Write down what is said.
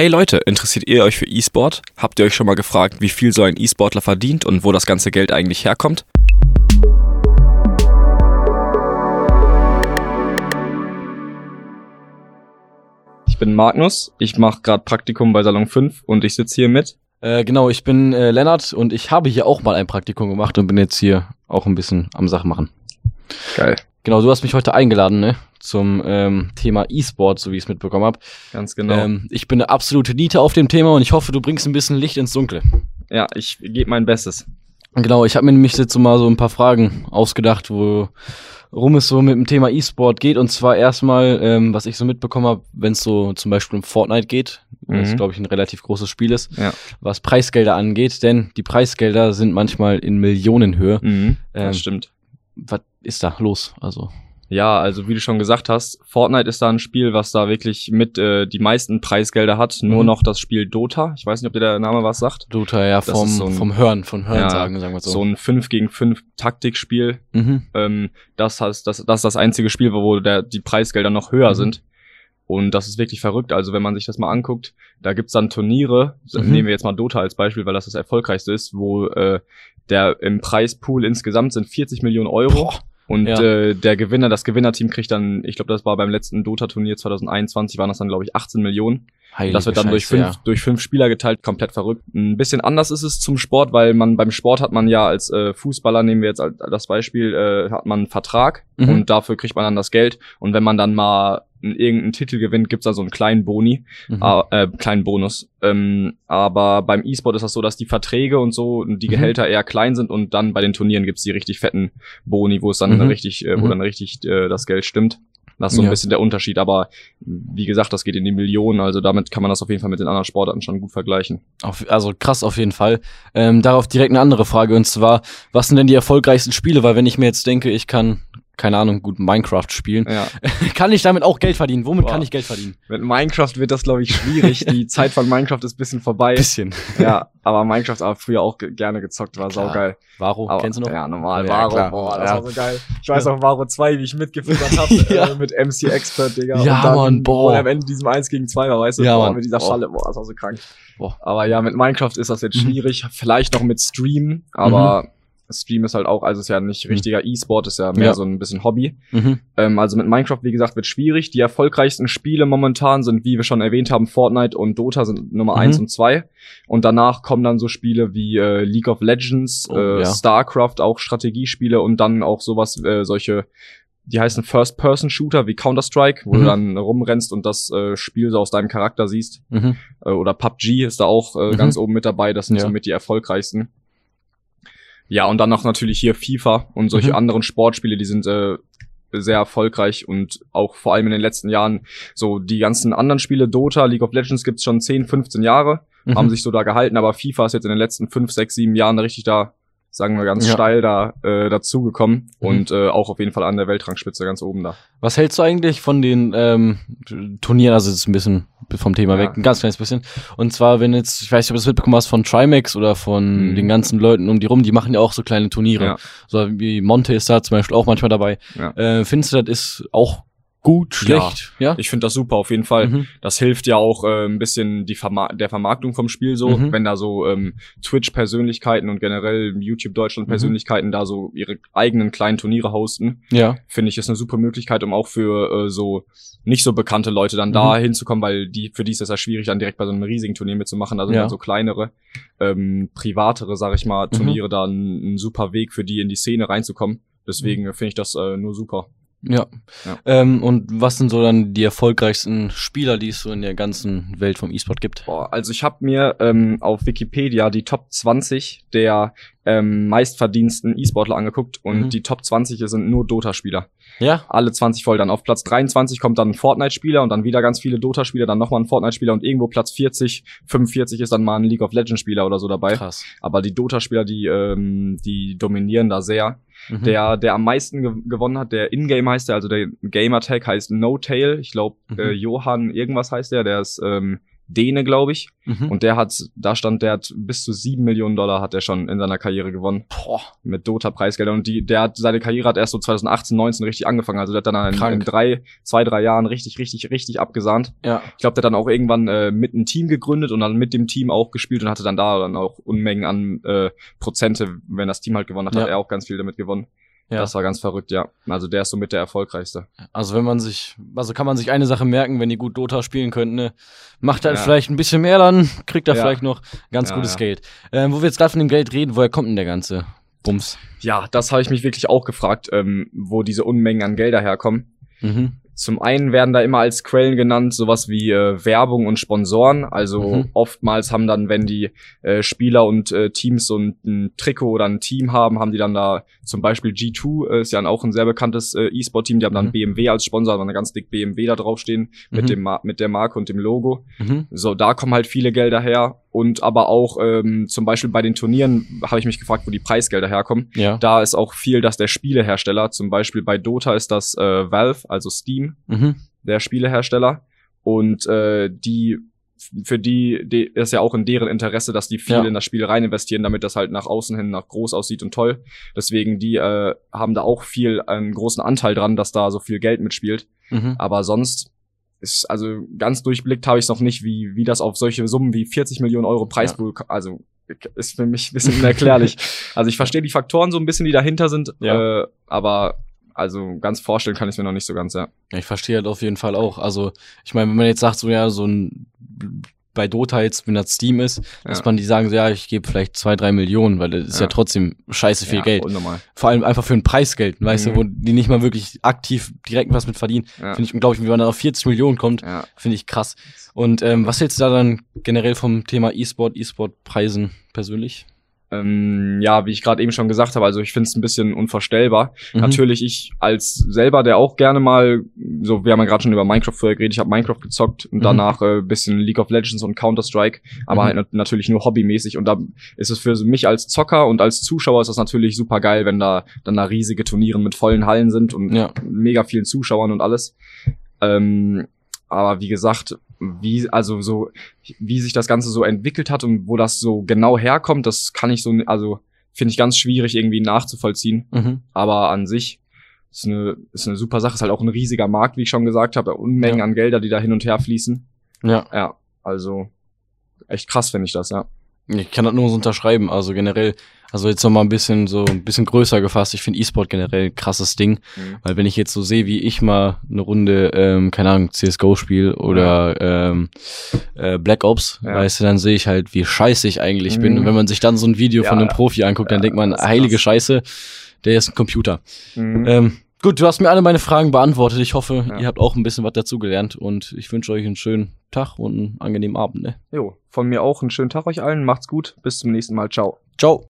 Hey Leute, interessiert ihr euch für E-Sport? Habt ihr euch schon mal gefragt, wie viel so ein E-Sportler verdient und wo das ganze Geld eigentlich herkommt? Ich bin Magnus, ich mache gerade Praktikum bei Salon 5 und ich sitze hier mit. Äh, genau, ich bin äh, Lennart und ich habe hier auch mal ein Praktikum gemacht und bin jetzt hier auch ein bisschen am Sachen machen. Geil. Genau, du hast mich heute eingeladen, ne? Zum ähm, Thema E-Sport, so wie ich es mitbekommen habe. Ganz genau. Ähm, ich bin eine absolute Niete auf dem Thema und ich hoffe, du bringst ein bisschen Licht ins Dunkle. ja, ich gebe mein Bestes. Genau, ich habe mir nämlich jetzt so mal so ein paar Fragen ausgedacht, worum es so mit dem Thema E-Sport geht. Und zwar erstmal, ähm, was ich so mitbekommen habe, wenn es so zum Beispiel um Fortnite geht, was Mhm. glaube ich ein relativ großes Spiel ist, Ja. was Preisgelder angeht, denn die Preisgelder sind manchmal in Millionenhöhe. Mhm, Ähm, das stimmt. Was ist da los? Also, Ja, also wie du schon gesagt hast, Fortnite ist da ein Spiel, was da wirklich mit äh, die meisten Preisgelder hat. Nur Mhm. noch das Spiel Dota. Ich weiß nicht, ob dir der Name was sagt. Dota ja Das vom, so ein- vom Hören, von Hören Ja, sagen, sagen wir so. So ein 5 gegen 5 Taktikspiel. mhm. Ähm, das, heißt, das, das ist das einzige Spiel, wo der, die Preisgelder noch höher Mhm. sind. Und das ist wirklich verrückt. Also wenn man sich das mal anguckt, da gibt's dann Turniere, Mhm. nehmen wir jetzt mal Dota als Beispiel, weil das das erfolgreichste ist, wo äh, der im Preispool insgesamt sind 40 Millionen Euro. Boah. Und Ja. äh, der Gewinner, das Gewinnerteam kriegt dann, ich glaube, das war beim letzten Dota-Turnier 2021, waren das dann, glaube ich, 18 Millionen. Heilige Das wird dann durch Scheiße, fünf, ja. durch fünf Spieler geteilt, komplett verrückt. Ein bisschen anders ist es zum Sport, weil man beim Sport hat man ja als äh, Fußballer, nehmen wir jetzt als, das Beispiel, äh, hat man einen Vertrag Mhm. und dafür kriegt man dann das Geld. Und wenn man dann mal irgendeinen Titel gewinnt, gibt's da so einen kleinen Boni, Mhm. ah, äh, kleinen Bonus. Ähm, aber beim E-Sport ist das so, dass die Verträge und so und die Mhm. Gehälter eher klein sind und dann bei den Turnieren gibt's die richtig fetten Boni, wo es dann Mhm. richtig, äh, wo Mhm. dann richtig äh, das Geld stimmt. Das ist so ein Ja. bisschen der Unterschied, aber wie gesagt, das geht in die Millionen, also damit kann man das auf jeden Fall mit den anderen Sportarten schon gut vergleichen. Auf, also krass auf jeden Fall. Ähm, darauf direkt eine andere Frage und zwar, was sind denn die erfolgreichsten Spiele? Weil wenn ich mir jetzt denke, ich kann, keine Ahnung, gut Minecraft spielen, Ja. kann ich damit auch Geld verdienen? Womit Boah. kann ich Geld verdienen? Mit Minecraft wird das, glaube ich, schwierig. die Zeit von Minecraft ist ein bisschen vorbei. Bisschen. ja, aber Minecraft aber früher auch ge gerne gezockt, war Klar. saugeil. Varo, Aber, kennst du noch? Ja, normal. Ja, Varo, klar. boah, das Ja. war so geil. Ich weiß auch Varo 2, wie ich mitgefiebert habe Ja. äh, mit MC Expert, Digga. Ja, und dann, Mann, boah. Er am Ende diesem 1 gegen 2 war, weißt du? Ja, boah, Mann. mit dieser Boah. Falle, boah, das war so krank. Boah. Aber ja, mit Minecraft ist das jetzt Mhm. schwierig. Vielleicht noch mit Stream, aber Stream ist halt auch, also ist ja nicht Mhm. richtiger E-Sport, ist ja mehr Ja. so ein bisschen Hobby. Mhm. Ähm, also mit Minecraft, wie gesagt, wird schwierig. Die erfolgreichsten Spiele momentan sind, wie wir schon erwähnt haben, Fortnite und Dota sind Nummer Mhm. eins und zwei. Und danach kommen dann so Spiele wie äh, League of Legends, Oh, äh, ja. StarCraft, auch Strategiespiele und dann auch sowas, äh, solche, die heißen First-Person-Shooter wie Counter-Strike, wo Mhm. du dann rumrennst und das äh, Spiel so aus deinem Charakter siehst. Mhm. Äh, oder PUBG ist da auch äh, Mhm. ganz oben mit dabei. Das sind Ja. so mit die erfolgreichsten. Ja, und dann noch natürlich hier FIFA und solche Mhm. anderen Sportspiele, die sind äh, sehr erfolgreich und auch vor allem in den letzten Jahren so die ganzen anderen Spiele, Dota, League of Legends gibt's schon 10, 15 Jahre, Mhm. haben sich so da gehalten, aber FIFA ist jetzt in den letzten 5, 6, 7 Jahren richtig da, sagen wir ganz Ja. steil da äh, dazugekommen Mhm. und äh, auch auf jeden Fall an der Weltrangspitze ganz oben da. Was hältst du eigentlich von den ähm, Turnieren? Also, es ist ein bisschen vom Thema Ja. weg, ein ganz kleines bisschen. Und zwar, wenn jetzt, ich weiß nicht, ob du das mitbekommen hast von Trimax oder von Mhm. den ganzen Leuten um die rum, die machen ja auch so kleine Turniere. Ja. So wie Monte ist da zum Beispiel auch manchmal dabei. Ja. Äh, findest du, das ist auch gut, schlecht? Ja. Ich finde das super auf jeden Fall. Mhm. Das hilft ja auch äh, ein bisschen die Verma der Vermarktung vom Spiel so, Mhm. wenn da so ähm, Twitch-Persönlichkeiten und generell YouTube Deutschland-Persönlichkeiten da so ihre eigenen kleinen Turniere hosten, Ja. finde ich ist eine super Möglichkeit, um auch für äh, so nicht so bekannte Leute dann da Mhm. hinzukommen, weil die für die ist es ja schwierig, dann direkt bei so einem riesigen Turnier mitzumachen. Da sind Ja. dann so kleinere, ähm, privatere, sag ich mal, Mhm. Turniere da ein, ein super Weg für die in die Szene reinzukommen. Deswegen äh, finde ich das äh, nur super. Ja. Ja. Ähm, und was sind so dann die erfolgreichsten Spieler, die es so in der ganzen Welt vom E-Sport gibt? Boah, also ich habe mir ähm, auf Wikipedia die Top 20 der ähm, meistverdiensten E-Sportler angeguckt und Mhm. die Top 20 sind nur Dota-Spieler. Ja. Alle 20 voll. Dann auf Platz 23 kommt dann ein Fortnite-Spieler und dann wieder ganz viele Dota-Spieler, dann nochmal ein Fortnite-Spieler und irgendwo Platz 40, 45 ist dann mal ein League of Legends-Spieler oder so dabei. Krass. Aber die Dota-Spieler, die, ähm, die dominieren da sehr. Mhm. Der, der am meisten ge gewonnen hat, der Ingame heißt der, also der Gamertag heißt No Tail. Ich glaube, Mhm. äh, Johann irgendwas heißt der, der ist ähm, Däne, glaube ich. Mhm. Und der hat, da stand, der hat bis zu sieben Millionen Dollar hat er schon in seiner Karriere gewonnen. Boah. Mit Dota-Preisgeldern. Und die, der hat, seine Karriere hat erst so 2018, 19 richtig angefangen. Also der hat dann in, in drei, zwei, drei Jahren richtig, richtig, richtig abgesahnt. Ja. Ich glaube, der hat dann auch irgendwann äh, mit einem Team gegründet und dann mit dem Team auch gespielt und hatte dann da dann auch Unmengen an äh, Prozente, wenn das Team halt gewonnen hat, Ja. hat er auch ganz viel damit gewonnen. Ja. Das war ganz verrückt, ja. Also der ist somit der erfolgreichste. Also wenn man sich, also kann man sich eine Sache merken, wenn die gut Dota spielen könnten, ne? macht halt Ja. vielleicht ein bisschen mehr, dann kriegt er Ja. vielleicht noch ganz gutes. Geld. Ähm, wo wir jetzt gerade von dem Geld reden, woher kommt denn der ganze Bums? Ja, das habe ich mich wirklich auch gefragt, ähm, wo diese Unmengen an Gelder herkommen. Mhm. Zum einen werden da immer als Quellen genannt sowas wie äh, Werbung und Sponsoren. Also Mhm. oftmals haben dann, wenn die äh, Spieler und äh, Teams so ein, ein Trikot oder ein Team haben, haben die dann da zum Beispiel G2 äh, ist ja auch ein sehr bekanntes äh, E-Sport-Team. Die haben dann Mhm. BMW als Sponsor, dann ganz dick BMW da draufstehen mit Mhm. dem Ma mit der Marke und dem Logo. Mhm. So, da kommen halt viele Gelder her. Und aber auch ähm, zum Beispiel bei den Turnieren habe ich mich gefragt, wo die Preisgelder herkommen. Ja. Da ist auch viel, dass der Spielehersteller, zum Beispiel bei Dota ist das äh, Valve, also Steam, Mhm. der Spielehersteller. Und äh, die, für die, die ist ja auch in deren Interesse, dass die viel Ja. in das Spiel rein investieren, damit das halt nach außen hin nach groß aussieht und toll. Deswegen, die äh, haben da auch viel, einen großen Anteil dran, dass da so viel Geld mitspielt. Mhm. Aber sonst ist, also ganz durchblickt habe ich es noch nicht, wie, wie das auf solche Summen wie 40 Millionen Euro Preispool, also ist für mich ein bisschen unerklärlich. also ich verstehe die Faktoren so ein bisschen, die dahinter sind, Ja. äh, aber also ganz vorstellen kann ich mir noch nicht so ganz, ja. Ich verstehe halt auf jeden Fall auch. Also, ich meine, wenn man jetzt sagt, so ja, so ein bei Dota jetzt, wenn das Steam ist, dass Ja. man die sagen, so, ja, ich gebe vielleicht zwei, drei Millionen, weil das ist ja, Ja. trotzdem scheiße viel ja, Geld. Unnormal. Vor allem einfach für ein Preisgeld, weißt Mhm. du, wo die nicht mal wirklich aktiv direkt was mit verdienen. Finde ich unglaublich, wie man dann auf 40 Millionen kommt, finde ich krass. Und ähm, was hältst du da dann generell vom Thema E-Sport, E-Sport-Preisen persönlich? Ähm, ja, wie ich gerade eben schon gesagt habe, also ich finde es ein bisschen unvorstellbar. Mhm. Natürlich, ich als selber, der auch gerne mal, so wir haben ja gerade schon über Minecraft vorher geredet, ich habe Minecraft gezockt und Mhm. danach äh, bisschen League of Legends und Counter-Strike, aber Mhm. halt nat- natürlich nur hobbymäßig und da ist es für mich als Zocker und als Zuschauer ist das natürlich super geil, wenn da dann da riesige Turniere mit vollen Hallen sind und Ja. mega vielen Zuschauern und alles. Ähm, aber wie gesagt, wie, also so, wie sich das Ganze so entwickelt hat und wo das so genau herkommt, das kann ich so, also finde ich ganz schwierig irgendwie nachzuvollziehen. Mhm. Aber an sich ist eine, ist eine super Sache, ist halt auch ein riesiger Markt, wie ich schon gesagt habe, Unmengen Ja. an Gelder, die da hin und her fließen. Ja. Ja, also echt krass finde ich das, ja. Ich kann das nur so unterschreiben. Also generell, also jetzt noch mal ein bisschen so ein bisschen größer gefasst. Ich finde E-Sport generell ein krasses Ding, weil wenn ich jetzt so sehe, wie ich mal eine Runde, ähm, keine Ahnung, CS:GO spiele oder ähm, äh, Black Ops, Ja. weißt du, dann sehe ich halt, wie scheiße ich eigentlich bin. Mhm. Und wenn man sich dann so ein Video von Ja. einem Profi anguckt, dann Ja, denkt man, heilige krass. Scheiße, der ist ein Computer. Mhm. Ähm, gut, du hast mir alle meine Fragen beantwortet. Ich hoffe, ihr habt auch ein bisschen was dazugelernt und ich wünsche euch einen schönen Tag und einen angenehmen Abend. Ne? Jo, von mir auch einen schönen Tag euch allen, macht's gut, bis zum nächsten Mal, ciao. Ciao.